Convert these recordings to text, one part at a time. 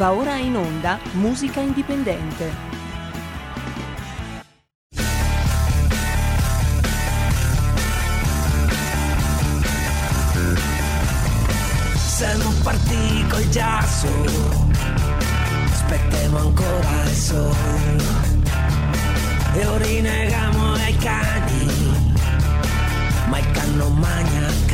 Va ora in onda Musica Indipendente. Siamo partiti col giasso, aspettiamo ancora il sole e ora rinegamo ai cani, ma il canno magna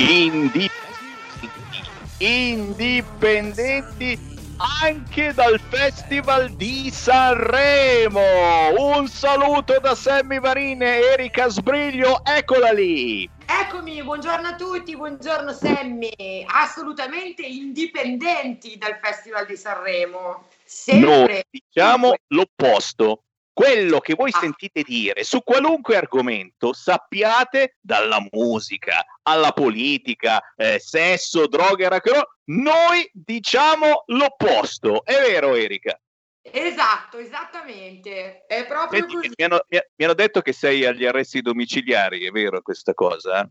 Indi- indipendenti anche dal Festival di Sanremo. Un saluto da Sammy Varine Erika Sbriglio, eccola lì. Eccomi, buongiorno a tutti, buongiorno Sammy. Assolutamente indipendenti dal Festival di Sanremo. Sempre. diciamo l'opposto. Quello che voi Ah. sentite dire su qualunque argomento, sappiate dalla musica alla politica, eh, sesso, droga, rock noi diciamo l'opposto. È vero, Erika? Esatto, esattamente. È proprio Senti, così. mi, hanno, mi- hanno detto che sei agli arresti domiciliari, è vero questa cosa?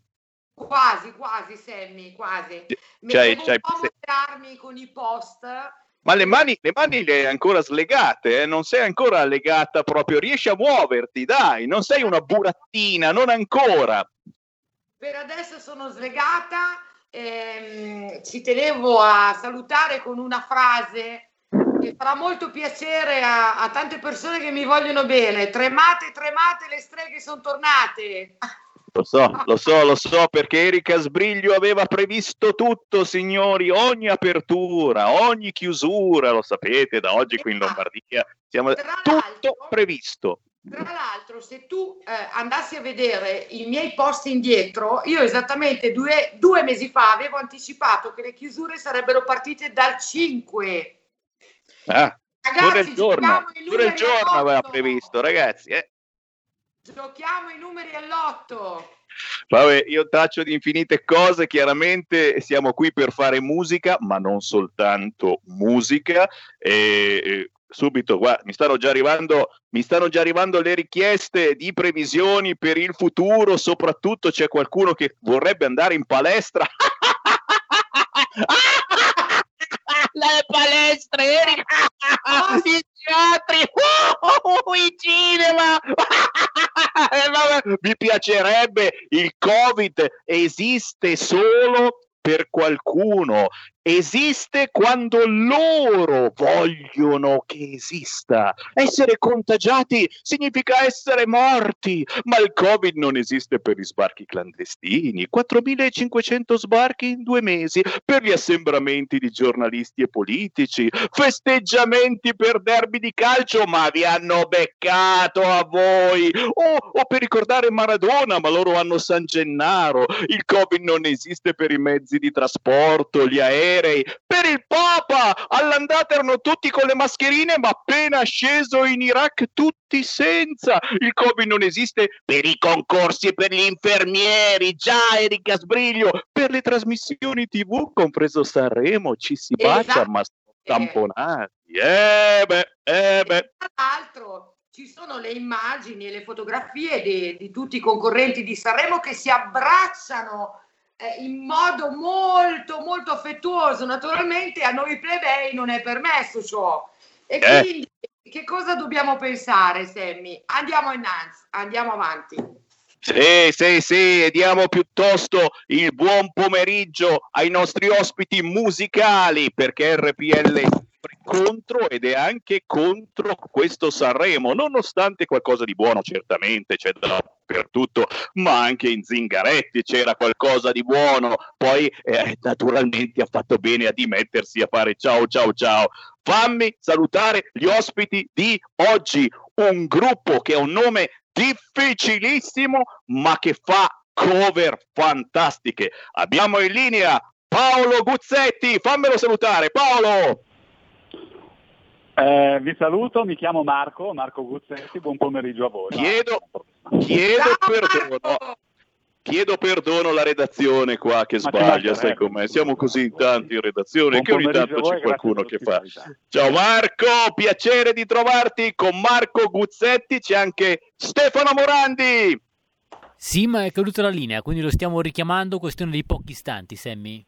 Quasi, quasi Sammy, quasi. Mi Cioè, devo cioè, un po' moderarmi con i post. Ma le mani, le mani le hai ancora slegate, eh? non sei ancora legata proprio, riesci a muoverti, dai, non sei una burattina, non ancora. Per adesso sono slegata. ehm, ci tenevo a salutare con una frase che farà molto piacere a, a tante persone che mi vogliono bene. Tremate, tremate, le streghe sono tornate. Lo so, lo so, lo so, perché Erika Sbriglio aveva previsto tutto, signori, ogni apertura, ogni chiusura, lo sapete, da oggi qui in Lombardia, siamo tutto previsto. Tra l'altro, se tu eh, andassi a vedere i miei post indietro, io esattamente due, due mesi fa avevo anticipato che le chiusure sarebbero partite dal 5. Ah, pure Ragazzi, il giorno, pure il giorno aveva previsto, ragazzi, eh. Giochiamo i numeri all'otto. Vabbè, io taccio di infinite cose, chiaramente siamo qui per fare musica, ma non soltanto musica. E, subito, guarda, mi stanno già arrivando, mi stanno già arrivando le richieste di previsioni per il futuro, soprattutto c'è qualcuno che vorrebbe andare in palestra. Le palestre, i teatri, uh, i cinema. Eh, Mi piacerebbe il Covid esiste solo per qualcuno, esiste quando loro vogliono che esista. Essere contagiati significa essere morti, ma il Covid non esiste per gli sbarchi clandestini. 4.500 sbarchi in due mesi per gli assembramenti di giornalisti e politici, festeggiamenti per derby di calcio, ma vi hanno beccato a voi. O, o per ricordare Maradona, ma loro hanno San Gennaro. Il Covid non esiste per i mezzi di trasporto, gli aerei, per il Papa. All'andata erano tutti con le mascherine, ma appena sceso in Iraq tutti senza. Il Covid non esiste per i concorsi e per gli infermieri. Già, Erika Sbriglio, per le trasmissioni TV, compreso Sanremo, ci si bacia, Esatto. ma tamponati. Eh beh, eh beh. Tra l'altro ci sono le immagini e le fotografie di, di tutti i concorrenti di Sanremo che si abbracciano eh, in modo molto molto affettuoso. Naturalmente a noi plebei non è permesso ciò. E Eh. quindi che cosa dobbiamo pensare, Sammy? Andiamo innanzi, andiamo avanti. Sì, sì, sì, diamo piuttosto il buon pomeriggio ai nostri ospiti musicali perché RPL contro ed è anche contro questo Sanremo, nonostante qualcosa di buono certamente c'è dappertutto, ma anche in Zingaretti c'era qualcosa di buono, poi eh, naturalmente ha fatto bene a dimettersi a fare ciao ciao ciao. Fammi salutare gli ospiti di oggi, un gruppo che ha un nome difficilissimo, ma che fa cover fantastiche. Abbiamo in linea Paolo Guzzetti, fammelo salutare Paolo! Eh, vi saluto, mi chiamo Marco, Marco Guzzetti, buon pomeriggio a voi. Chiedo, chiedo perdono. Chiedo perdono alla redazione qua che Ma sbaglia, sai com'è? Siamo così in tanti in redazione buon che ogni tanto c'è qualcuno che fa. Ciao Marco, piacere di trovarti con Marco Guzzetti, c'è anche Stefano Morandi. Sì, ma è caduta la linea, quindi lo stiamo richiamando, questione di pochi istanti, Sammy.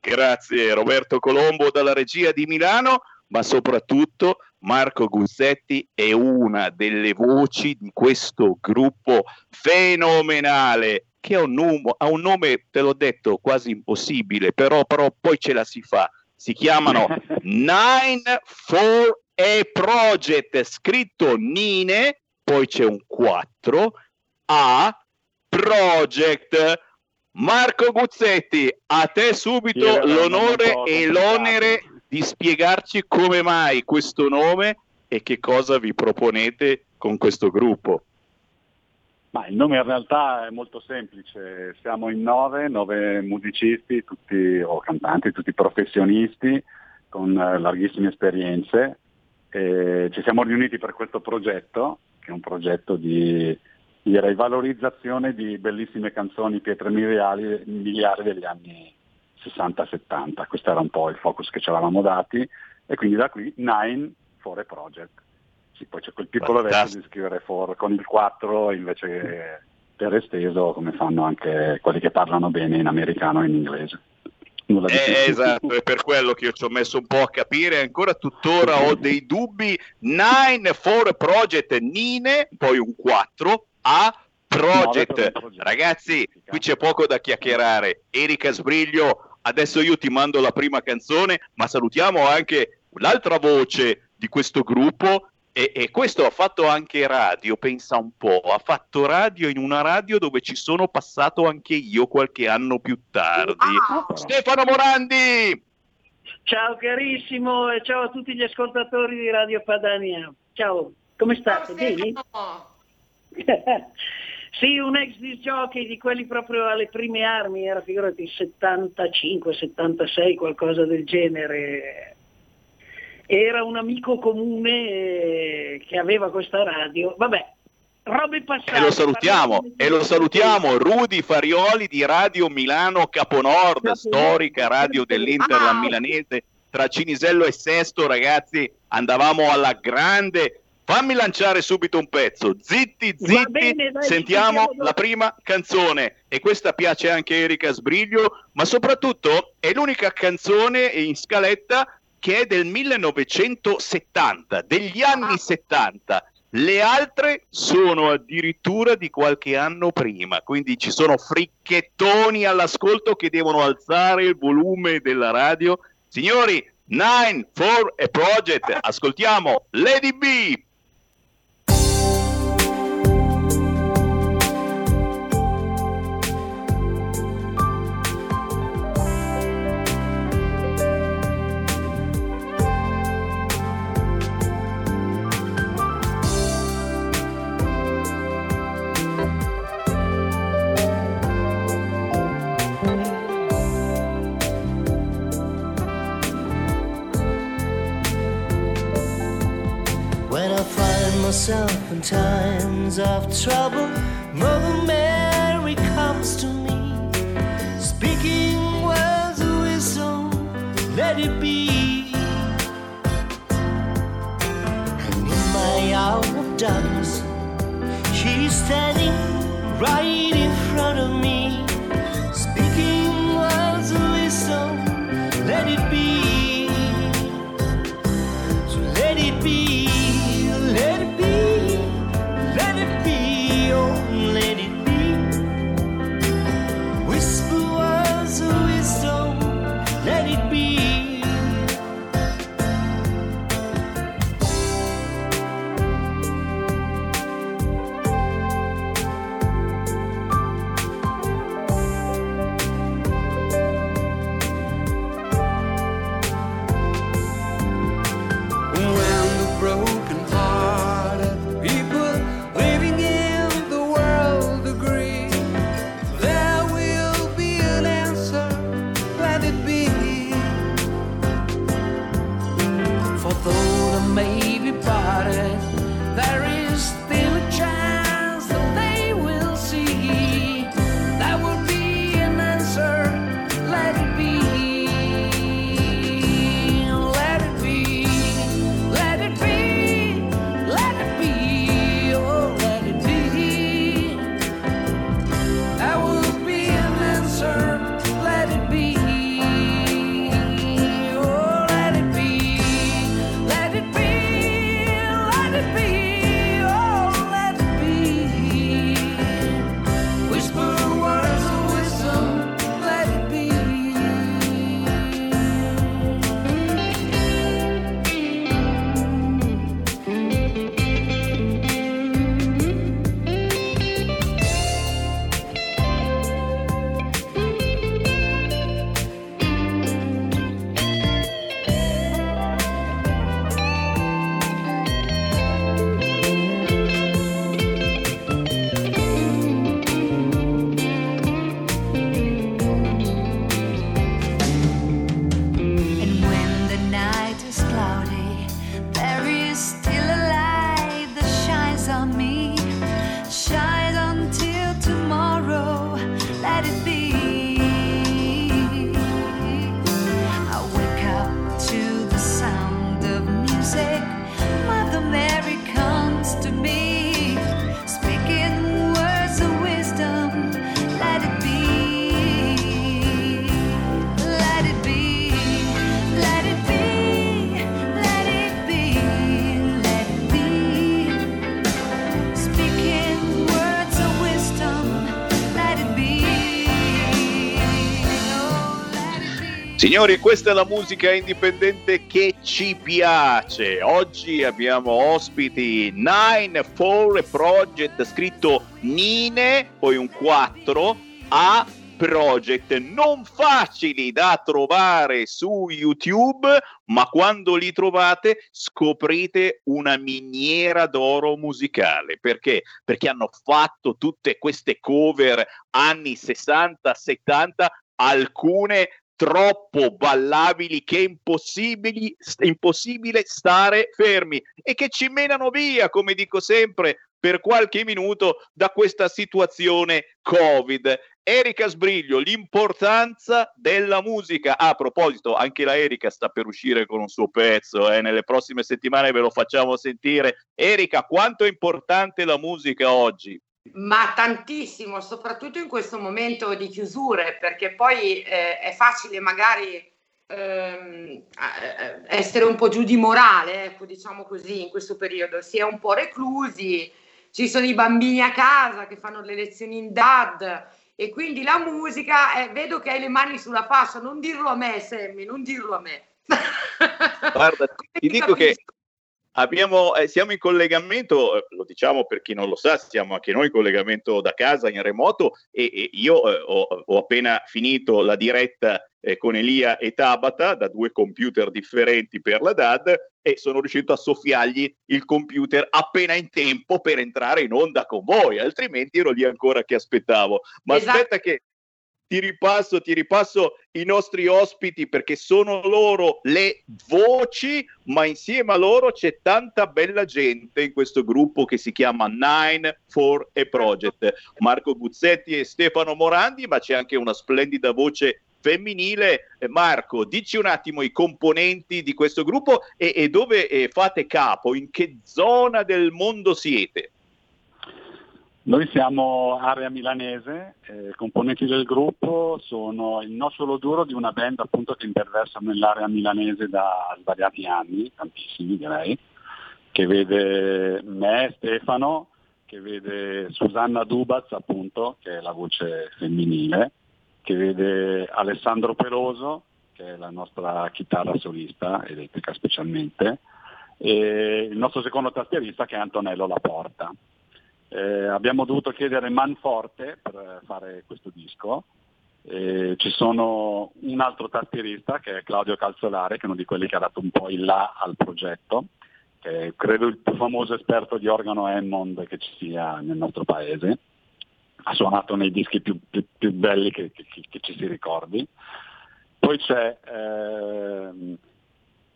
Grazie Roberto Colombo dalla regia di Milano ma soprattutto Marco Guzzetti è una delle voci di questo gruppo fenomenale che ha un, num- ha un nome, te l'ho detto, quasi impossibile, però, però poi ce la si fa. Si chiamano Nine for a Project, scritto Nine, poi c'è un 4, A Project. Marco Guzzetti, a te subito l'onore e l'onere di spiegarci come mai questo nome e che cosa vi proponete con questo gruppo. Ma il nome in realtà è molto semplice, siamo in nove, nove musicisti tutti, o cantanti, tutti professionisti con eh, larghissime esperienze e ci siamo riuniti per questo progetto, che è un progetto di direi, valorizzazione di bellissime canzoni pietre miliari, miliari degli anni 60-70, questo era un po' il focus che ci eravamo dati e quindi da qui Nine for a Project. Sì, poi c'è quel piccolo verso di scrivere for con il 4 invece per esteso come fanno anche quelli che parlano bene in americano e in inglese. Eh, esatto, è per quello che io ci ho messo un po' a capire, ancora tuttora ho dei dubbi. Nine for Project Nine, poi un 4 a Project. Ragazzi, qui c'è poco da chiacchierare. Erika Sbriglio Adesso io ti mando la prima canzone, ma salutiamo anche l'altra voce di questo gruppo. E, e, questo ha fatto anche radio, pensa un po', ha fatto radio in una radio dove ci sono passato anche io qualche anno più tardi. Ah. Stefano Morandi! Ciao carissimo e ciao a tutti gli ascoltatori di Radio Padania. Ciao, come state? Bene? Sì, un ex disc jockey di quelli proprio alle prime armi, era figurati 75, 76, qualcosa del genere. Era un amico comune eh, che aveva questa radio. Vabbè, robe passate. E lo salutiamo, e lo salutiamo, Rudy Farioli di Radio Milano Caponord, Caponord. storica radio dell'Inter, la milanese, tra Cinisello e Sesto, ragazzi, andavamo alla grande Fammi lanciare subito un pezzo. Zitti, zitti, bene, dai, sentiamo la prima canzone. E questa piace anche Erika Sbriglio, ma soprattutto è l'unica canzone in scaletta che è del 1970, degli anni ah. 70. Le altre sono addirittura di qualche anno prima, quindi ci sono fricchettoni all'ascolto che devono alzare il volume della radio. Signori, Nine for a Project, ascoltiamo Lady B. of trouble, Signori, questa è la musica indipendente che ci piace. Oggi abbiamo ospiti Nine Four Project, scritto Nine, poi un 4, A Project, non facili da trovare su YouTube, ma quando li trovate scoprite una miniera d'oro musicale. Perché? Perché hanno fatto tutte queste cover anni 60, 70, alcune troppo ballabili che è impossibile stare fermi e che ci menano via, come dico sempre, per qualche minuto da questa situazione Covid. Erika Sbriglio, l'importanza della musica. a proposito, anche la Erika sta per uscire con un suo pezzo, eh? nelle prossime settimane ve lo facciamo sentire. Erika, quanto è importante la musica oggi? Ma tantissimo, soprattutto in questo momento di chiusure, perché poi eh, è facile magari ehm, essere un po' giù di morale, ecco, diciamo così, in questo periodo. Si è un po' reclusi, ci sono i bambini a casa che fanno le lezioni in DAD e quindi la musica, eh, vedo che hai le mani sulla fascia, non dirlo a me, Sammy, non dirlo a me. Guarda, ti dico che Abbiamo, eh, siamo in collegamento, eh, lo diciamo per chi non lo sa, siamo anche noi in collegamento da casa in remoto e, e io eh, ho, ho, appena finito la diretta eh, con Elia e Tabata da due computer differenti per la DAD e sono riuscito a soffiargli il computer appena in tempo per entrare in onda con voi, altrimenti ero lì ancora che aspettavo. Ma esatto. aspetta che ti ripasso, ti ripasso i nostri ospiti perché sono loro le voci, ma insieme a loro c'è tanta bella gente in questo gruppo che si chiama Nine for a Project. Marco Guzzetti e Stefano Morandi, ma c'è anche una splendida voce femminile. Eh, Marco, dici un attimo i componenti di questo gruppo e, e dove eh, fate capo, in che zona del mondo siete? Noi siamo area milanese, eh, componenti del gruppo sono il nocciolo duro di una band appunto che interversa nell'area milanese da svariati anni, tantissimi direi, che vede me, Stefano, che vede Susanna Dubaz appunto, che è la voce femminile, che vede Alessandro Peloso, che è la nostra chitarra solista, elettrica specialmente, e il nostro secondo tastierista che è Antonello Laporta. Eh, abbiamo dovuto chiedere manforte per fare questo disco. Eh, ci sono un altro tastierista che è Claudio Calzolare, che è uno di quelli che ha dato un po' il là al progetto, che è credo il più famoso esperto di organo Hammond che ci sia nel nostro paese. Ha suonato nei dischi più, più, più belli che, che, che, ci si ricordi. Poi c'è eh,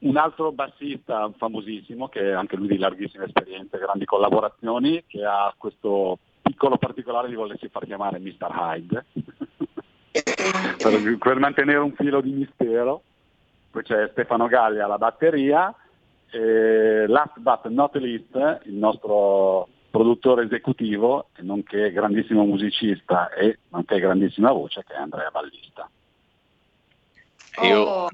un altro bassista famosissimo, che è anche lui di larghissime esperienze, grandi collaborazioni, che ha questo piccolo particolare di volersi far chiamare Mr. Hyde, per, per, mantenere un filo di mistero. Poi c'è Stefano Galli alla batteria, e last but not least il nostro produttore esecutivo, nonché grandissimo musicista e nonché grandissima voce, che è Andrea Ballista. Io oh.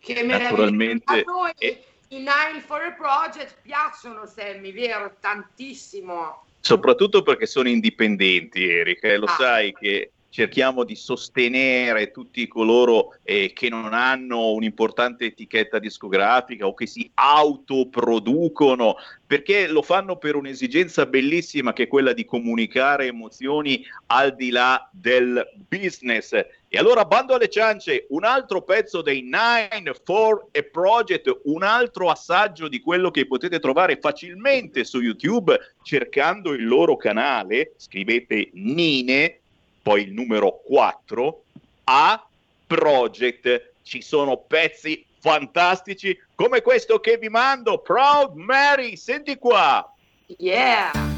Che naturalmente... A noi e... i Nine for a Project piacciono, Sammy, vero? Tantissimo. Soprattutto perché sono indipendenti, Erika, e lo ah. sai che cerchiamo di sostenere tutti coloro eh, che non hanno un'importante etichetta discografica o che si autoproducono, perché lo fanno per un'esigenza bellissima che è quella di comunicare emozioni al di là del business. E allora bando alle ciance, un altro pezzo dei Nine for a Project, un altro assaggio di quello che potete trovare facilmente su YouTube cercando il loro canale, scrivete Nine poi il numero 4, A Project. Ci sono pezzi fantastici come questo che vi mando, Proud Mary, senti qua. Yeah.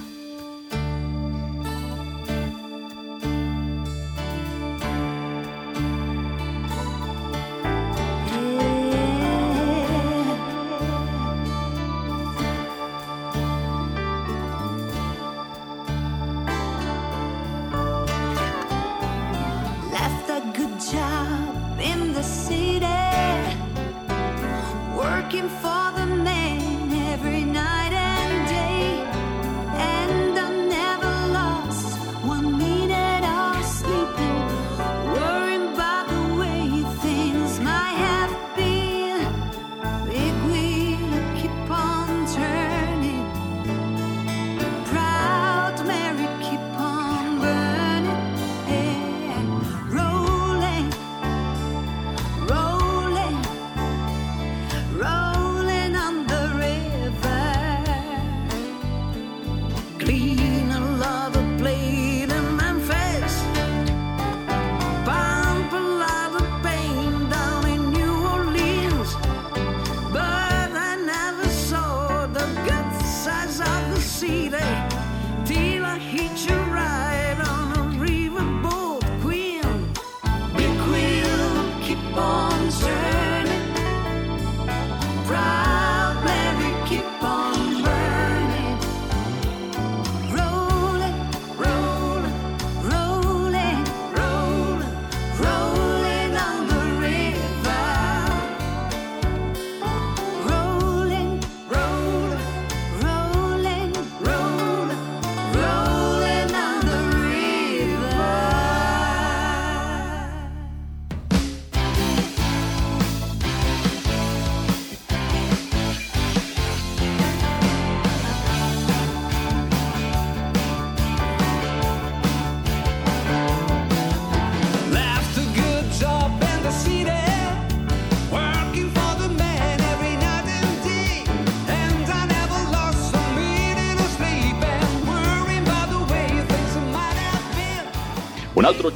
looking for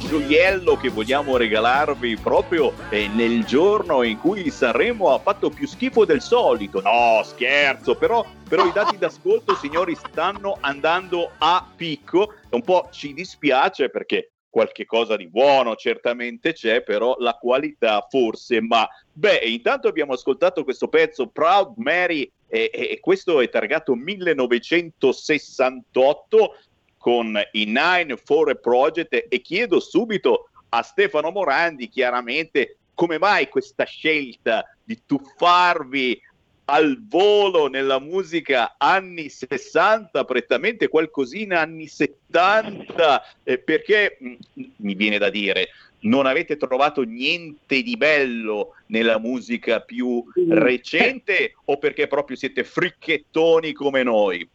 gioiello che vogliamo regalarvi proprio eh, nel giorno in cui Sanremo ha fatto più schifo del solito. No, scherzo, però, però i dati d'ascolto, signori, stanno andando a picco. Un po' ci dispiace perché qualche cosa di buono certamente c'è, però la qualità forse, ma beh, intanto abbiamo ascoltato questo pezzo Proud Mary e, e questo è targato 1968 con i Nine for Project e chiedo subito a Stefano Morandi chiaramente come mai questa scelta di tuffarvi al volo nella musica anni 60, prettamente qualcosina anni 70, eh, perché mh, mm, mi viene da dire, non avete trovato niente di bello nella musica più recente o perché proprio siete fricchettoni come noi?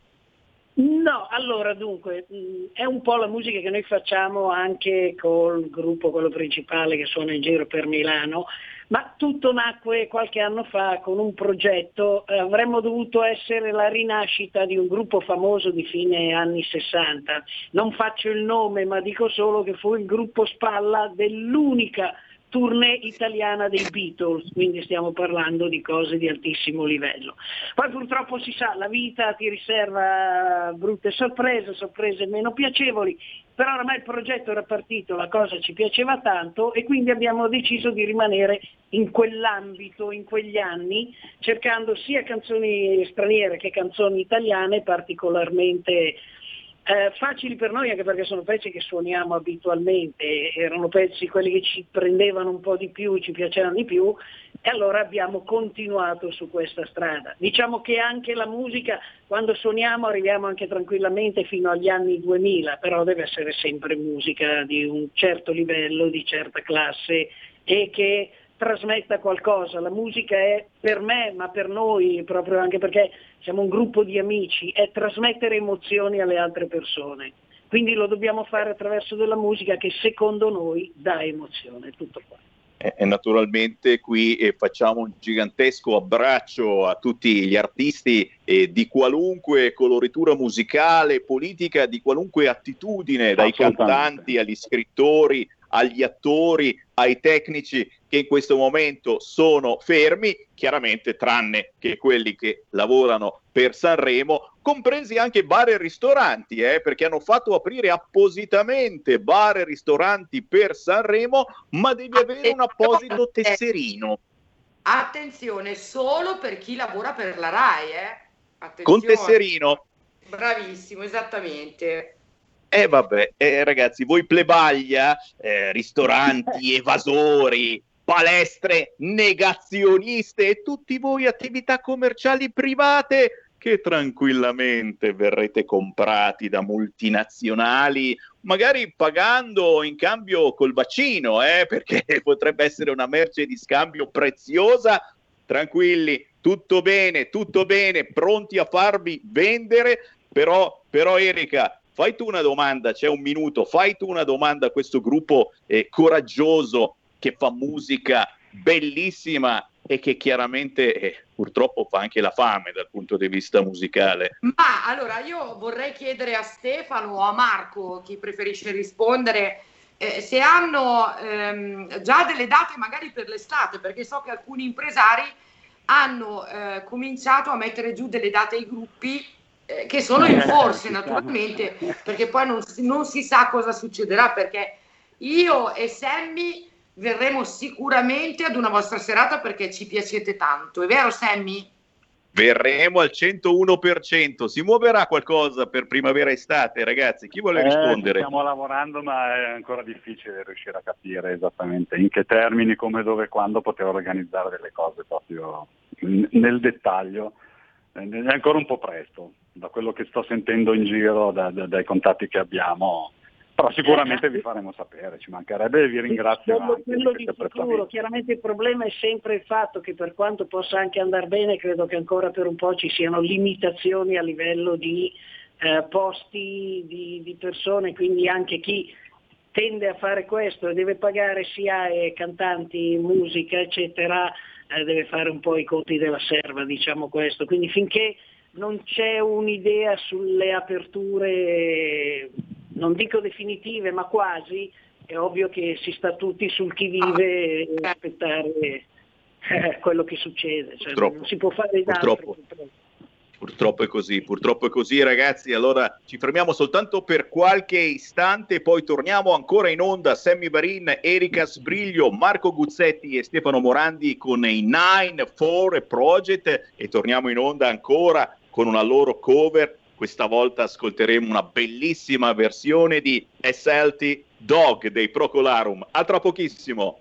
No, allora dunque, è un po' la musica che noi facciamo anche col gruppo, quello principale che suona in giro per Milano, ma tutto nacque qualche anno fa con un progetto, eh, avremmo dovuto essere la rinascita di un gruppo famoso di fine anni 60. Non faccio il nome, ma dico solo che fu il gruppo spalla dell'unica tournée italiana dei Beatles, quindi stiamo parlando di cose di altissimo livello. Poi purtroppo si sa, la vita ti riserva brutte sorprese, sorprese meno piacevoli, però ormai il progetto era partito, la cosa ci piaceva tanto e quindi abbiamo deciso di rimanere in quell'ambito, in quegli anni, cercando sia canzoni straniere che canzoni italiane particolarmente eh, facili per noi anche perché sono pezzi che suoniamo abitualmente, erano pezzi quelli che ci prendevano un po' di più, ci piacevano di più e allora abbiamo continuato su questa strada. Diciamo che anche la musica, quando suoniamo arriviamo anche tranquillamente fino agli anni 2000, però deve essere sempre musica di un certo livello, di certa classe e che trasmetta qualcosa. La musica è per me, ma per noi, proprio anche perché siamo un gruppo di amici, è trasmettere emozioni alle altre persone. Quindi lo dobbiamo fare attraverso della musica che secondo noi dà emozione, tutto qua. E naturalmente qui eh, facciamo un gigantesco abbraccio a tutti gli artisti eh, di qualunque coloritura musicale, politica, di qualunque attitudine, dai cantanti agli scrittori, agli attori, ai tecnici che in questo momento sono fermi, chiaramente tranne che quelli che lavorano per Sanremo, compresi anche bar e ristoranti, eh, perché hanno fatto aprire appositamente bar e ristoranti per Sanremo, ma devi avere un apposito tesserino. Attenzione, solo per chi lavora per la RAI, eh? Con tesserino. Bravissimo, esattamente. Eh vabbè, eh, ragazzi, voi plebaglia, eh, ristoranti, evasori, palestre negazioniste e tutti voi attività commerciali private che tranquillamente verrete comprati da multinazionali, magari pagando in cambio col vaccino, eh, perché potrebbe essere una merce di scambio preziosa. Tranquilli, tutto bene, tutto bene, pronti a farvi vendere, però, però Erika, fai tu una domanda, c'è un minuto, fai tu una domanda a questo gruppo eh, coraggioso che fa musica bellissima e che chiaramente eh, purtroppo fa anche la fame dal punto di vista musicale. Ma allora io vorrei chiedere a Stefano o a Marco, chi preferisce rispondere, eh, se hanno ehm, già delle date magari per l'estate, perché so che alcuni impresari hanno eh, cominciato a mettere giù delle date ai gruppi eh, che sono in forse naturalmente, perché poi non, non si sa cosa succederà, perché io e Sammy verremo sicuramente ad una vostra serata perché ci piacete tanto, è vero Sammy? Verremo al 101%, si muoverà qualcosa per primavera-estate ragazzi? Chi vuole eh, rispondere? Stiamo lavorando ma è ancora difficile riuscire a capire esattamente in che termini, come, dove, quando poter organizzare delle cose proprio nel dettaglio. Eh, è ancora un po' presto, da quello che sto sentendo in giro, da, da, dai contatti che abbiamo, però sicuramente vi faremo sapere, ci mancherebbe e vi ringrazio. Quello, quello di sicuro, chiaramente il problema è sempre il fatto che per quanto possa anche andare bene, credo che ancora per un po' ci siano limitazioni a livello di eh, posti, di, di, persone, quindi anche chi tende a fare questo e deve pagare sia cantanti, musica, eccetera, eh, deve fare un po' i conti della serva, diciamo questo. Quindi finché non c'è un'idea sulle aperture, non dico definitive, ma quasi, è ovvio che si sta tutti sul chi vive e aspettare eh, quello che succede, cioè, non si può fare d'altro. Purtroppo. purtroppo. Purtroppo è così, purtroppo è così ragazzi. Allora ci fermiamo soltanto per qualche istante, poi torniamo ancora in onda. Sammy Varin, Erika Sbriglio, Marco Guzzetti e Stefano Morandi con i Nine Four Project e torniamo in onda ancora con una loro cover. Questa volta ascolteremo una bellissima versione di SLT Dog dei Procolarum. A tra pochissimo.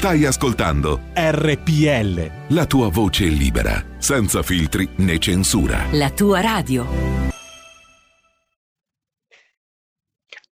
Stai ascoltando RPL. la tua voce libera, senza filtri né censura. La tua radio.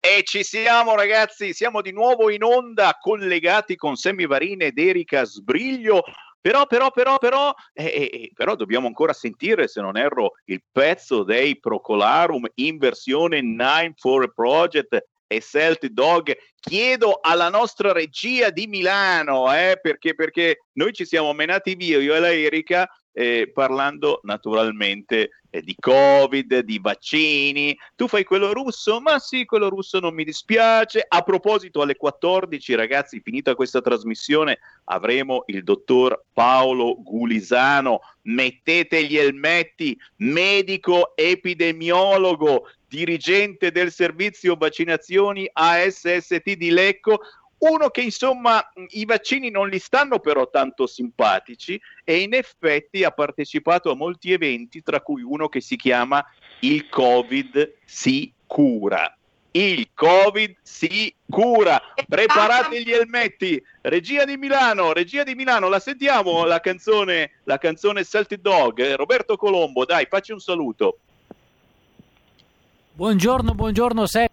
E ci siamo ragazzi, siamo di nuovo in onda collegati con Sammy Varin ed Erika Sbriglio. Però, però, però, però, eh, eh, però dobbiamo ancora sentire, se non erro, il pezzo dei Procolarum in versione 9 for a Project e Celtic Dog. Chiedo alla nostra regia di Milano, eh, perché, perché noi ci siamo menati via, io e la Erika, eh, parlando naturalmente eh, di Covid, di vaccini. Tu fai quello russo? Ma sì, quello russo non mi dispiace. A proposito, alle 14, ragazzi, finita questa trasmissione, avremo il dottor Paolo Gulisano. Mettete gli elmetti, medico epidemiologo, dirigente del servizio vaccinazioni ASST di Lecco, uno che insomma i vaccini non gli stanno però tanto simpatici e in effetti ha partecipato a molti eventi, tra cui uno che si chiama Il Covid si cura. Il Covid si cura. Preparate gli elmetti. Regia di Milano, regia di Milano, la sentiamo la canzone, la canzone Celtic Dog. Roberto Colombo, dai, facci un saluto. Buongiorno, buongiorno Sam.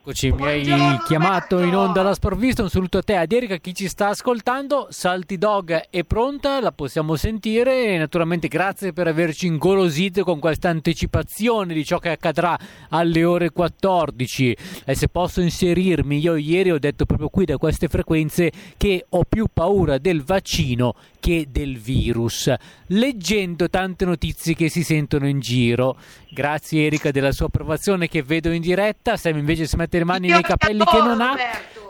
Eccoci, mi hai chiamato in onda alla sprovvista. Un saluto a te, ad Erika, a chi ci sta ascoltando. Salty Dog è pronta, la possiamo sentire. E naturalmente, grazie per averci ingolosito con questa anticipazione di ciò che accadrà alle ore 14. E se posso inserirmi, io ieri ho detto proprio qui da queste frequenze che ho più paura del vaccino che del virus. Leggendo tante notizie che si sentono in giro. Grazie Erika della sua approvazione che vedo in diretta. Sam invece si mette le mani nei capelli che non ha.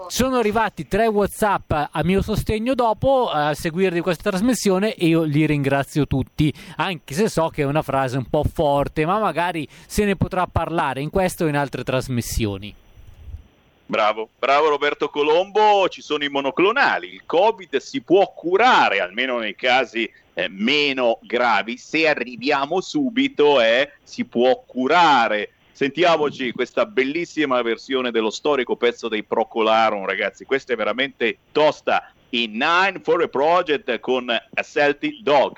Sono arrivati tre WhatsApp a mio sostegno dopo a seguire di questa trasmissione e io li ringrazio tutti, anche se so che è una frase un po' forte, ma magari se ne potrà parlare in questo o in altre trasmissioni. Bravo, bravo Roberto Colombo, ci sono i monoclonali, il Covid si può curare, almeno nei casi eh, meno gravi, se arriviamo subito eh, si può curare. Sentiamoci questa bellissima versione dello storico pezzo dei Procolarum, ragazzi, questa è veramente tosta. In Nine for a Project con A Celtic Dog.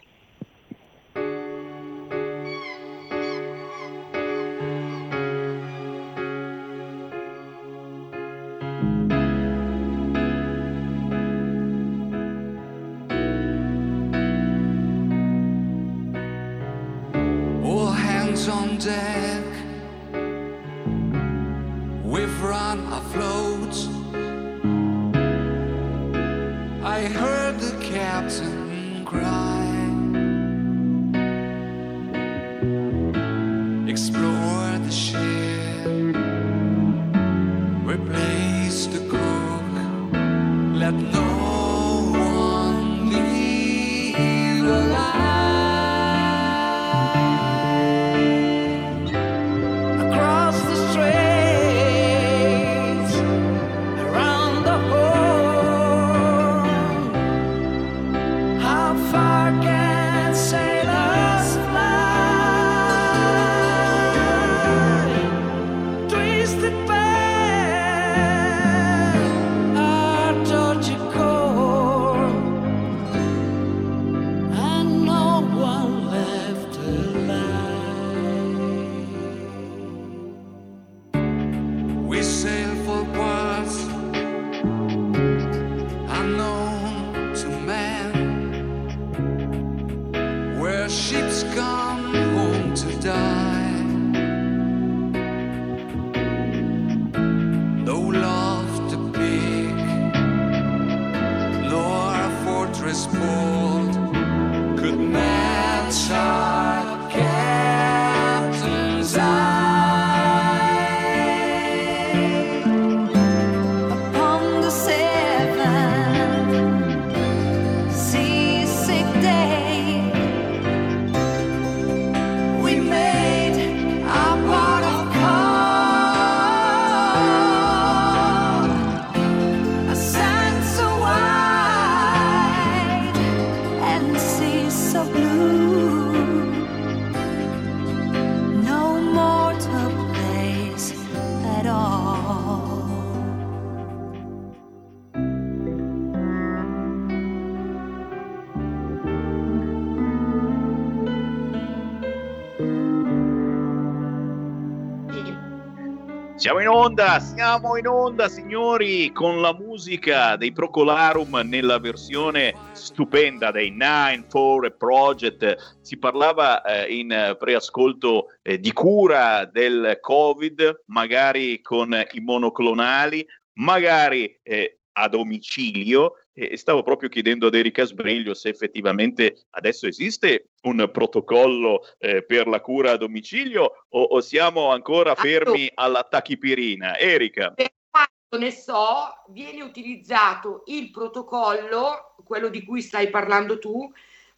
Onda, siamo in onda signori con la musica dei Procolarum nella versione stupenda dei Nine Four Project. Si parlava eh, in preascolto eh, di cura del Covid, magari con i monoclonali, magari eh, a domicilio e stavo proprio chiedendo ad Erika Sbriglio se effettivamente adesso esiste un protocollo eh, per la cura a domicilio o, o siamo ancora fermi alla tachipirina. Erika. Per quanto ne so, viene utilizzato il protocollo, quello di cui stai parlando tu,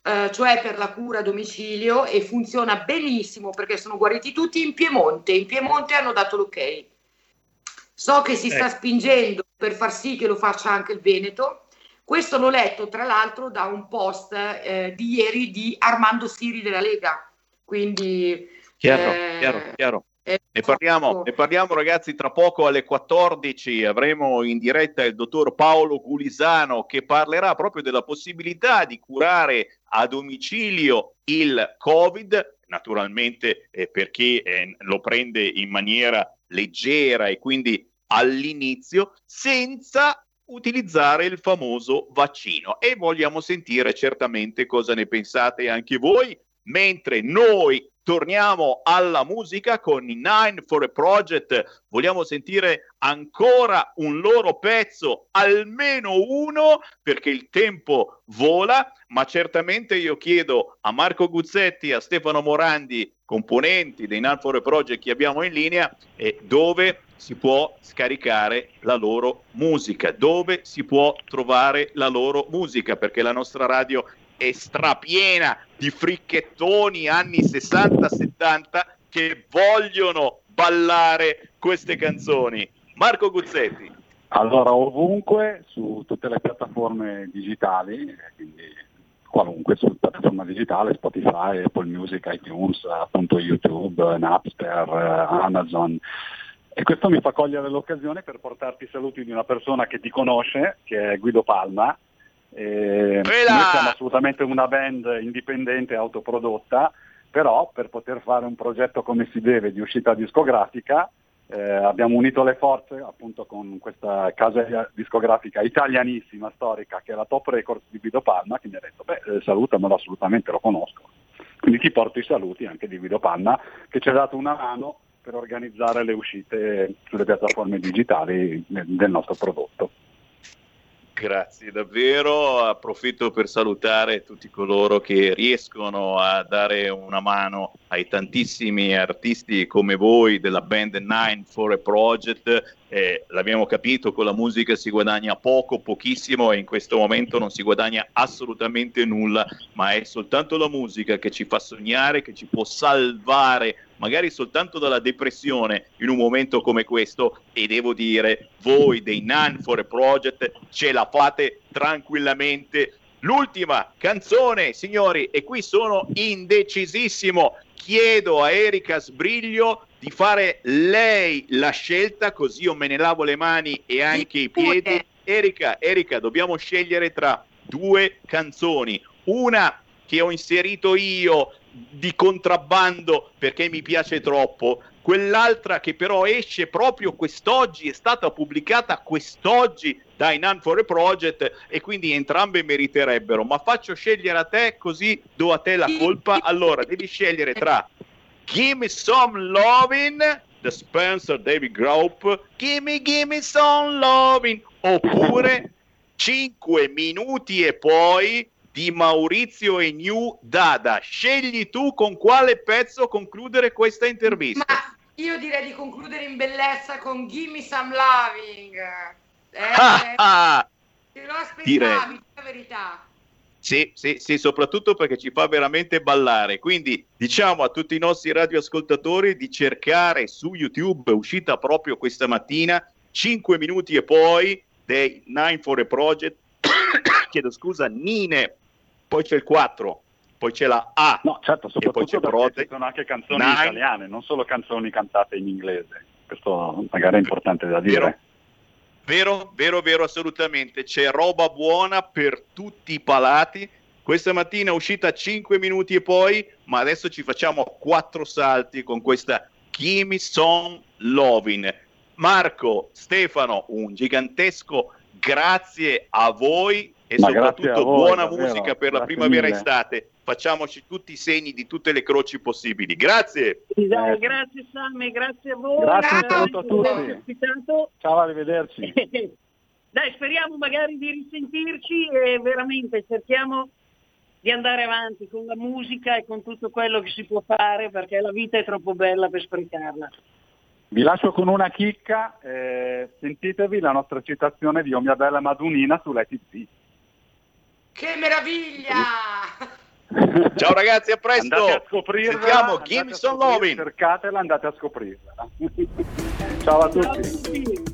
eh, cioè per la cura a domicilio e funziona benissimo perché sono guariti tutti in Piemonte. In Piemonte hanno dato l'ok. So che si sta Ecco. spingendo per far sì che lo faccia anche il Veneto. Questo l'ho letto tra l'altro da un post eh, di ieri di Armando Siri della Lega. Quindi Chiaro, eh, chiaro, chiaro. eh, Ne parliamo, ne parliamo ragazzi tra poco alle 14 avremo in diretta il dottor Paolo Gulisano che parlerà proprio della possibilità di curare a domicilio il Covid, naturalmente eh, perché eh, lo prende in maniera leggera e quindi all'inizio senza utilizzare il famoso vaccino e vogliamo sentire certamente cosa ne pensate anche voi mentre noi torniamo alla musica con i Nine for a Project. Vogliamo sentire ancora un loro pezzo, almeno uno, perché il tempo vola, ma certamente io chiedo a Marco Guzzetti e a Stefano Morandi, componenti dei Nine for a Project che abbiamo in linea, eh, dove si può scaricare la loro musica, dove si può trovare la loro musica, perché la nostra radio è strapiena di fricchettoni anni 60-70 che vogliono ballare queste canzoni. Marco Guzzetti. Allora, ovunque, su tutte le piattaforme digitali, quindi qualunque su piattaforma digitale, Spotify, Apple Music, iTunes, appunto YouTube, Napster, Amazon. E questo mi fa cogliere l'occasione per portarti i saluti di una persona che ti conosce, che è Guido Palma. E noi siamo assolutamente una band indipendente, autoprodotta, però per poter fare un progetto come si deve di uscita discografica eh, abbiamo unito le forze appunto con questa casa discografica italianissima, storica, che è la Top Records di Guido Palma, che mi ha detto, beh, eh, salutamelo, assolutamente lo conosco. Quindi ti porto i saluti anche di Guido Palma, che ci ha dato una mano per organizzare le uscite sulle piattaforme digitali del nostro prodotto. Grazie davvero, approfitto per salutare tutti coloro che riescono a dare una mano ai tantissimi artisti come voi della band Nine for a Project. Eh, l'abbiamo capito, con la musica si guadagna poco, pochissimo e in questo momento non si guadagna assolutamente nulla, ma è soltanto la musica che ci fa sognare, che ci può salvare magari soltanto dalla depressione in un momento come questo e devo dire voi dei Nine for a Project ce la fate tranquillamente. L'ultima canzone signori e qui sono indecisissimo. Chiedo a Erika Sbriglio di fare lei la scelta così io me ne lavo le mani e anche i piedi. Erika, Erika dobbiamo scegliere tra due canzoni. Una che ho inserito io di contrabbando perché mi piace troppo, quell'altra che però esce proprio quest'oggi, è stata pubblicata quest'oggi dai Nan for a Project e quindi entrambe meriterebbero, ma faccio scegliere a te così do a te la colpa. Allora, devi scegliere tra Gimme Some Lovin' The Spencer David Group, Gimme Gimme Some Lovin' oppure 5 minuti e poi di Maurizio e New Dada. Scegli tu con quale pezzo concludere questa intervista. Io direi di concludere in bellezza con Gimme Some Loving. Eh, Ah, ah. te lo aspettavi, la verità. Sì, sì, sì, soprattutto perché ci fa veramente ballare. Quindi diciamo a tutti i nostri radioascoltatori di cercare su YouTube, uscita proprio questa mattina, 5 minuti e poi dei Nine for a Project, chiedo scusa, Nine, poi c'è il 4, poi c'è la A, No, certo, soprattutto perché ci sono anche canzoni Nine. italiane, non solo canzoni cantate in inglese. Questo magari è importante da dire. Vero, vero, vero, assolutamente. C'è roba buona per tutti i palati. Questa mattina è uscita 5 minuti e poi, ma adesso ci facciamo quattro salti con questa Gimme Some Lovin'. Marco, Stefano, un gigantesco grazie a voi e Ma soprattutto voi, buona davvero. musica per la primavera mille. estate. Facciamoci tutti i segni di tutte le croci possibili. Grazie. Dai, grazie Sammy, grazie a voi. Grazie, un saluto a tutti. Ciao, arrivederci. Dai, speriamo magari di risentirci e veramente cerchiamo di andare avanti con la musica e con tutto quello che si può fare perché la vita è troppo bella per sprecarla. Vi lascio con una chicca, eh, sentitevi la nostra citazione di Oh mia bella Madunina su Let It Be. Che meraviglia! Ciao ragazzi, a presto. Andate a scoprirla. Sentiamo scoprirla, Lovin'. Cercatela, andate a scoprirla. Ciao a tutti.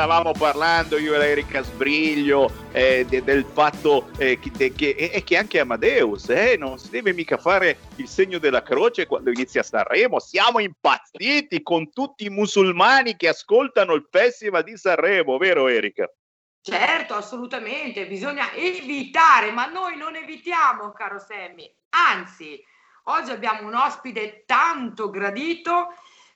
Stavamo parlando io e Erika Sbriglio eh, de- del fatto eh, che, che- e che anche Amadeus eh, non si deve mica fare il segno della croce quando inizia Sanremo. Siamo impazziti con tutti i musulmani che ascoltano il Festival di Sanremo, vero Erika? Certo, assolutamente, bisogna evitare, ma noi non evitiamo, caro Sammy. Anzi, oggi abbiamo un ospite tanto gradito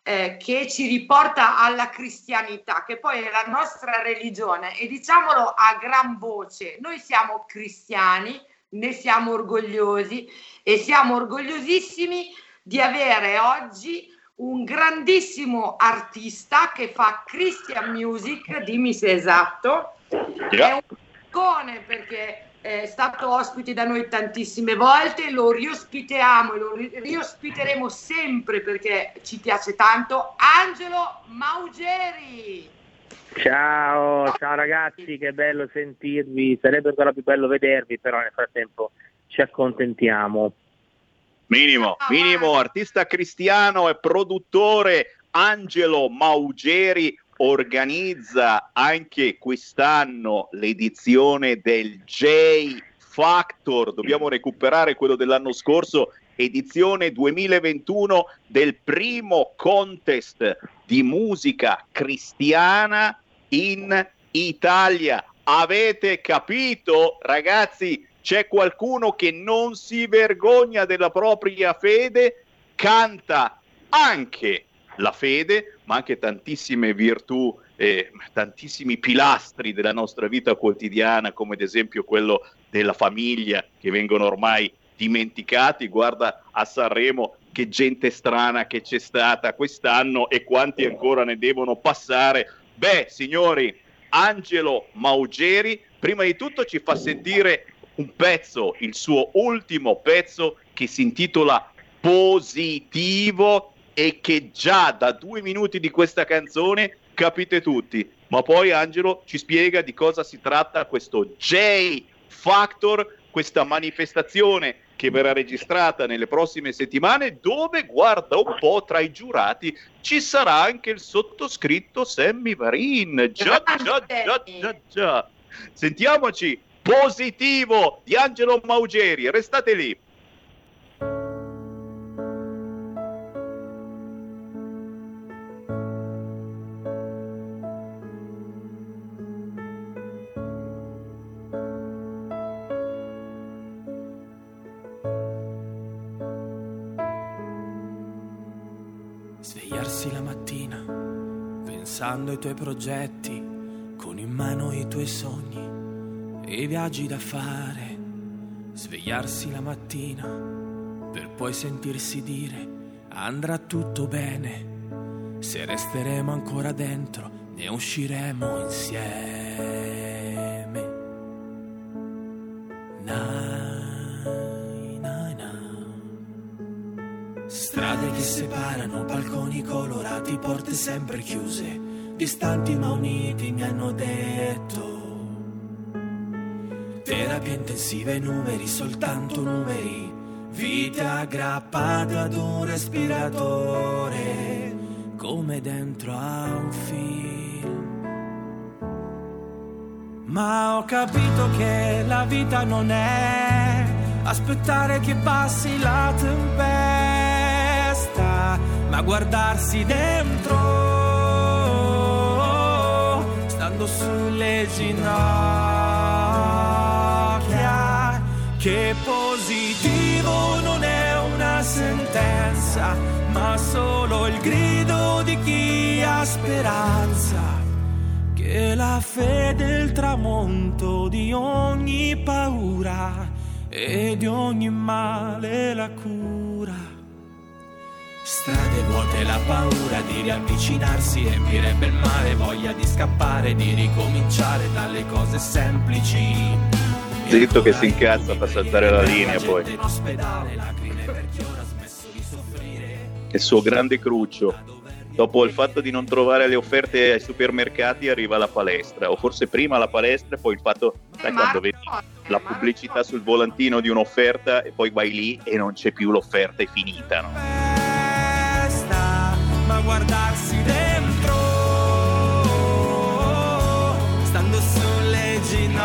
eh, che ci riporta alla cristianità, che poi è la nostra religione e diciamolo a gran voce, noi siamo cristiani, ne siamo orgogliosi e siamo orgogliosissimi di avere oggi un grandissimo artista che fa Christian Music, dimmi se è esatto, è un icone perché è stato ospite da noi tantissime volte, lo riospitiamo e lo ri- riospiteremo sempre perché ci piace tanto. Angelo Maugeri. Ciao, ciao ragazzi, che bello sentirvi, sarebbe ancora più bello vedervi, però nel frattempo ci accontentiamo. Minimo, minimo, artista cristiano e produttore Angelo Maugeri organizza anche quest'anno l'edizione del J Factor, dobbiamo recuperare quello dell'anno scorso, edizione 2021 del primo contest di musica cristiana in Italia. Avete capito, ragazzi? c'è qualcuno che non si vergogna della propria fede, canta anche la fede, ma anche tantissime virtù, eh, tantissimi pilastri della nostra vita quotidiana, come ad esempio quello della famiglia, che vengono ormai dimenticati. Guarda a Sanremo che gente strana che c'è stata quest'anno e quanti ancora ne devono passare. Beh, signori, Angelo Maugeri, prima di tutto ci fa sentire un pezzo, il suo ultimo pezzo che si intitola Positivo e che già da due minuti di questa canzone capite tutti. Ma poi Angelo ci spiega di cosa si tratta questo J Factor, questa manifestazione che verrà registrata nelle prossime settimane, dove guarda un po' tra i giurati ci sarà anche il sottoscritto Sammy Varin. Già, già, già, già, già. Sentiamoci positivo di Angelo Maugeri, restate lì. Ai tuoi progetti, con in mano i tuoi sogni e i viaggi da fare. Svegliarsi la mattina per poi sentirsi dire andrà tutto bene. Se resteremo ancora dentro, ne usciremo insieme. Nai, nai, nai. Strade che separano, balconi colorati, porte sempre chiuse, distanti ma uniti mi hanno detto. Terapie intensive, numeri, soltanto numeri, vite aggrappate ad un respiratore, come dentro a un film. Ma ho capito che la vita non è aspettare che passi la tempesta, ma guardarsi dentro, stando sulle ginocchia. Che positivo non è una sentenza, ma solo il grido di chi ha speranza che la fede è il tramonto di ogni paura e di ogni male la cura. Strade vuote, la paura di riavvicinarsi riempirebbe il mare, voglia di scappare, di ricominciare dalle cose semplici. Zitto che si incazza fa saltare la linea poi. Per. Il suo grande cruccio. Dopo il fatto di non trovare le offerte ai supermercati arriva la palestra, o forse prima la palestra e poi il fatto, sai quando vedi la pubblicità sul volantino di un'offerta e poi vai lì e non c'è più l'offerta, è finita, no? Ma guardarsi dentro, stando sulle ginocchia.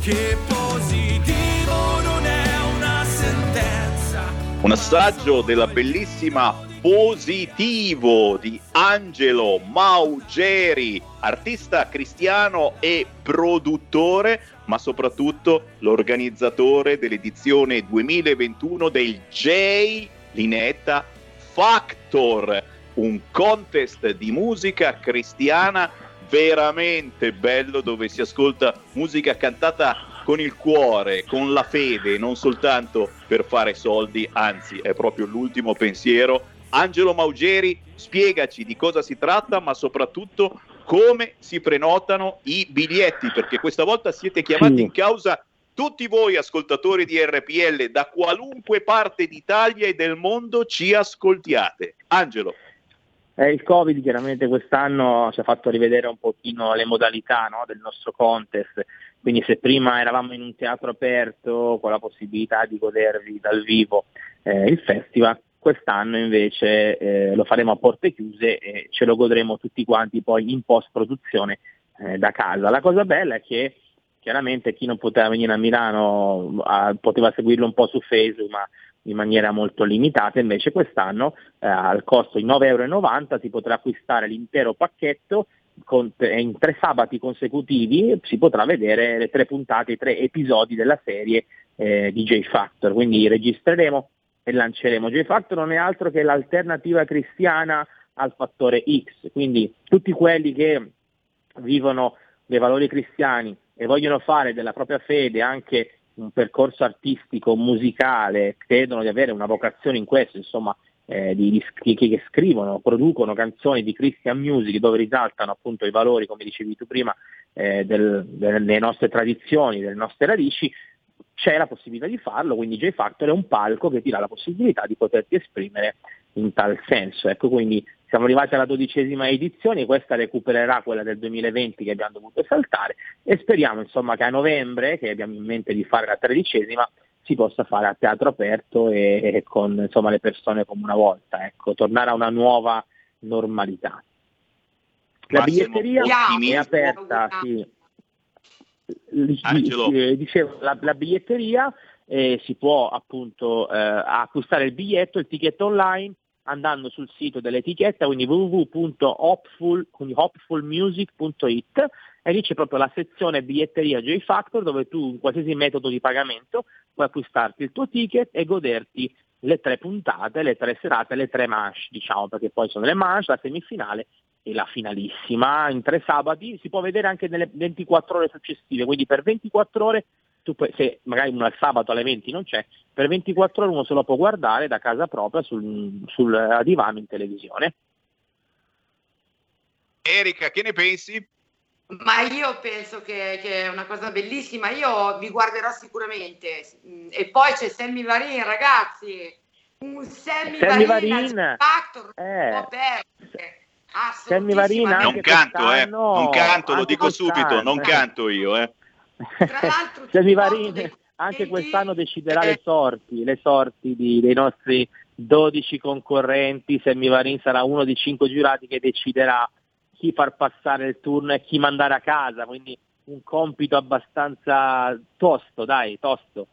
Che positivo non è una sentenza. Un assaggio della bellissima Positivo di Angelo Maugeri, artista cristiano e produttore, ma soprattutto l'organizzatore dell'edizione 2021 del J Linetta Factor, un contest di musica cristiana veramente bello dove si ascolta musica cantata con il cuore, con la fede, non soltanto per fare soldi, anzi è proprio l'ultimo pensiero. Angelo Maugeri, spiegaci di cosa si tratta, ma soprattutto come si prenotano i biglietti, perché questa volta siete chiamati in causa tutti voi ascoltatori di RPL, da qualunque parte d'Italia e del mondo ci ascoltiate. Angelo. Eh, il Covid chiaramente quest'anno ci ha fatto rivedere un pochino le modalità no, del nostro contest, quindi se prima eravamo in un teatro aperto con la possibilità di godervi dal vivo eh, il festival, quest'anno invece eh, lo faremo a porte chiuse e ce lo godremo tutti quanti poi in post produzione eh, da casa. La cosa bella è che chiaramente chi non poteva venire a Milano ah, poteva seguirlo un po' su Facebook, ma in maniera molto limitata, invece quest'anno eh, al costo di 9,90 euro si potrà acquistare l'intero pacchetto con- in tre sabati consecutivi si potrà vedere le tre puntate, i tre episodi della serie eh, di J Factor. Quindi registreremo e lanceremo. J Factor non è altro che l'alternativa cristiana al fattore X, quindi tutti quelli che vivono dei valori cristiani e vogliono fare della propria fede anche un percorso artistico, musicale, credono di avere una vocazione in questo, insomma, eh, di, di che scrivono, producono canzoni di Christian music dove risaltano appunto i valori, come dicevi tu prima, eh, del- delle nostre tradizioni, delle nostre radici, c'è la possibilità di farlo, quindi J Factor è un palco che ti dà la possibilità di poterti esprimere in tal senso. Ecco, quindi siamo arrivati alla dodicesima edizione, questa recupererà quella del 2020 che abbiamo dovuto saltare e speriamo insomma che a novembre, che abbiamo in mente di fare la tredicesima, si possa fare a teatro aperto e, e con insomma, le persone come una volta, ecco, tornare a una nuova normalità. La biglietteria è aperta, sì. Eh, dicevo, la, la biglietteria eh, si può appunto eh, acquistare il biglietto, il ticket online andando sul sito dell'etichetta, quindi www.hopful, quindi hopfulmusic.it e lì c'è proprio la sezione biglietteria J Factor dove tu in qualsiasi metodo di pagamento puoi acquistarti il tuo ticket e goderti le tre puntate, le tre serate, le tre manche, diciamo, perché poi sono le manche, la semifinale e la finalissima. In tre sabati, si può vedere anche nelle 24 ore successive, quindi per 24 ore, tu puoi- se magari uno al sabato alle 20 non c'è, per 24 ore uno se lo può guardare da casa propria sul, sul divano in televisione. Erika, che ne pensi? Ma io penso che, che è una cosa bellissima, io vi guarderò sicuramente. Mm, E poi c'è Sammy Varin, ragazzi, un Sammy, Sammy Varin, Varin, Factor, non eh. può perdere. Sammy Varin Non canto, eh. Non canto, lo dico subito, non canto io, eh. Sammy Varin anche quest'anno deciderà le sorti, le sorti di- dei nostri 12 concorrenti. Sammy Varin sarà uno dei 5 giurati che deciderà chi far passare il turno e chi mandare a casa, quindi un compito abbastanza tosto, dai, tosto.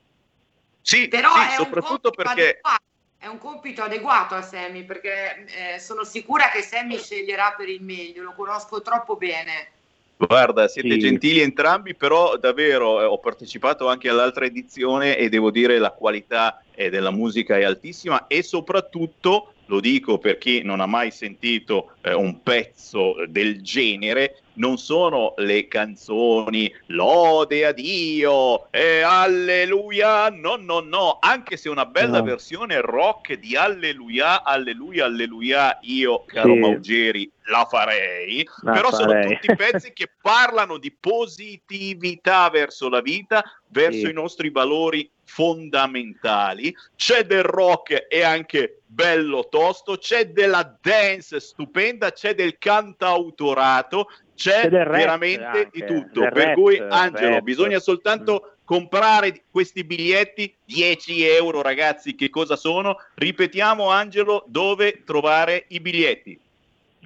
Sì, Però sì, è, un soprattutto compito perché adeguato, è un compito adeguato a Sammy perché eh, sono sicura che Sammy sceglierà per il meglio, lo conosco troppo bene. Guarda, siete Sì. gentili entrambi, però davvero eh, ho partecipato anche all'altra edizione e devo dire la qualità eh, della musica è altissima e soprattutto, lo dico per chi non ha mai sentito eh, un pezzo del genere, non sono le canzoni lode a Dio e alleluia, no, no, no, anche se una bella No. versione rock di alleluia, alleluia, alleluia, io, caro Sì. Maugeri, la farei, La però sono farei. tutti pezzi che parlano di positività verso la vita, verso Sì. i nostri valori fondamentali. C'è del rock e anche bello tosto, c'è della dance stupenda, c'è del cantautorato, c'è, C'è rap veramente anche, di tutto. Per rap, cui, rap. Angelo, bisogna soltanto comprare questi biglietti 10 euro, ragazzi. Che cosa sono? Ripetiamo, Angelo, dove trovare i biglietti.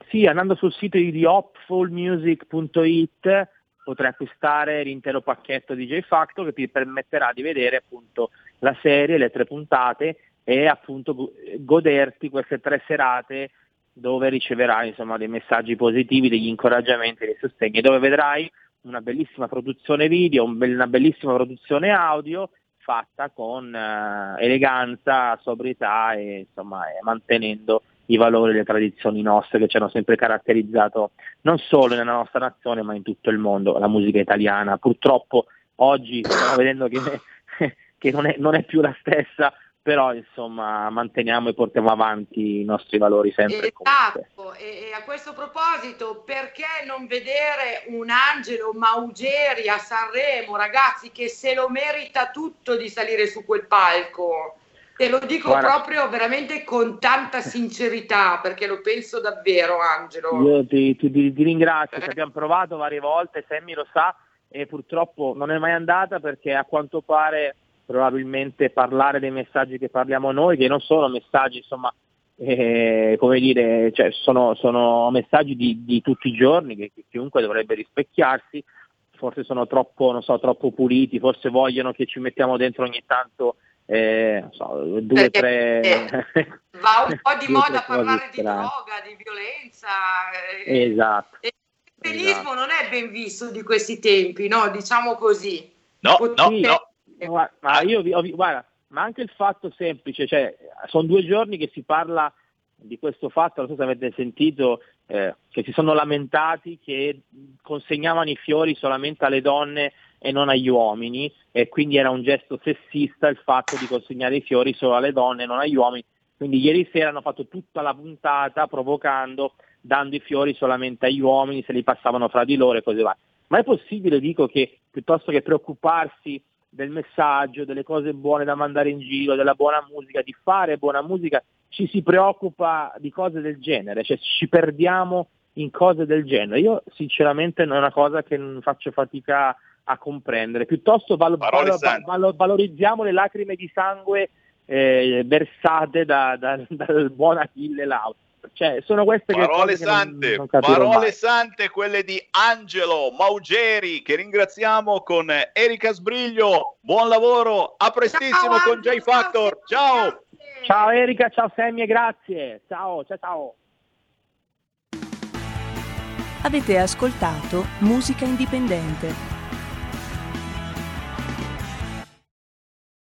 Sì, andando sul sito di hopfulmusic.it potrai acquistare l'intero pacchetto di J Factor che ti permetterà di vedere appunto la serie, le tre puntate e appunto go- goderti queste tre serate dove riceverai insomma dei messaggi positivi, degli incoraggiamenti, dei sostegni, dove vedrai una bellissima produzione video, una bellissima produzione audio fatta con eh, eleganza, sobrietà e insomma e mantenendo i valori e le tradizioni nostre che ci hanno sempre caratterizzato non solo nella nostra nazione ma in tutto il mondo, la musica italiana. Purtroppo oggi stiamo vedendo che, che non, è, non è più la stessa, però insomma manteniamo e portiamo avanti i nostri valori sempre. Esatto, e, e a questo proposito, perché non vedere un Angelo Maugeri a Sanremo, ragazzi, che se lo merita tutto di salire su quel palco? Te lo dico Guarda- proprio veramente con tanta sincerità, perché lo penso davvero, Angelo. Io ti, ti- ti- ti ringrazio, ci abbiamo provato varie volte, Sammy lo sa e purtroppo non è mai andata perché a quanto pare probabilmente parlare dei messaggi che parliamo noi, che non sono messaggi insomma eh, come dire, cioè, sono, sono messaggi di, di tutti i giorni che, che chiunque dovrebbe rispecchiarsi, forse sono troppo, non so, troppo puliti, forse vogliono che ci mettiamo dentro ogni tanto eh, non so, due o tre Va un po' di moda parlare di strane. droga, di violenza. eh, esatto. E femminismo non è ben visto di questi tempi, no? Diciamo così. No, no, Sì, no. ma- io vi- guarda, ma anche il fatto semplice, cioè, sono due giorni che si parla di questo fatto, non so se avete sentito, eh, che si sono lamentati che consegnavano i fiori solamente alle donne e non agli uomini e quindi era un gesto sessista il fatto di consegnare i fiori solo alle donne e non agli uomini. Quindi ieri sera hanno fatto tutta la puntata provocando, dando i fiori solamente agli uomini, se li passavano fra di loro e così va. Ma è possibile, dico, che piuttosto che preoccuparsi del messaggio, delle cose buone da mandare in giro, della buona musica, di fare buona musica, ci si preoccupa di cose del genere, cioè ci perdiamo in cose del genere. Io sinceramente non è una cosa che faccio fatica a comprendere, piuttosto valo- sante. valo- valorizziamo le lacrime di sangue eh, versate da- da- dal buon Achille Lau. Cioè, sono queste che Parole che non- sante, non capirò parole mai. sante quelle di Angelo Maugeri che ringraziamo con Erika Sbriglio. Buon lavoro, a prestissimo con J Factor. Ciao! Ciao Erika, ciao Sammy e grazie. Ciao, ciao, ciao. Avete ascoltato Musica Indipendente,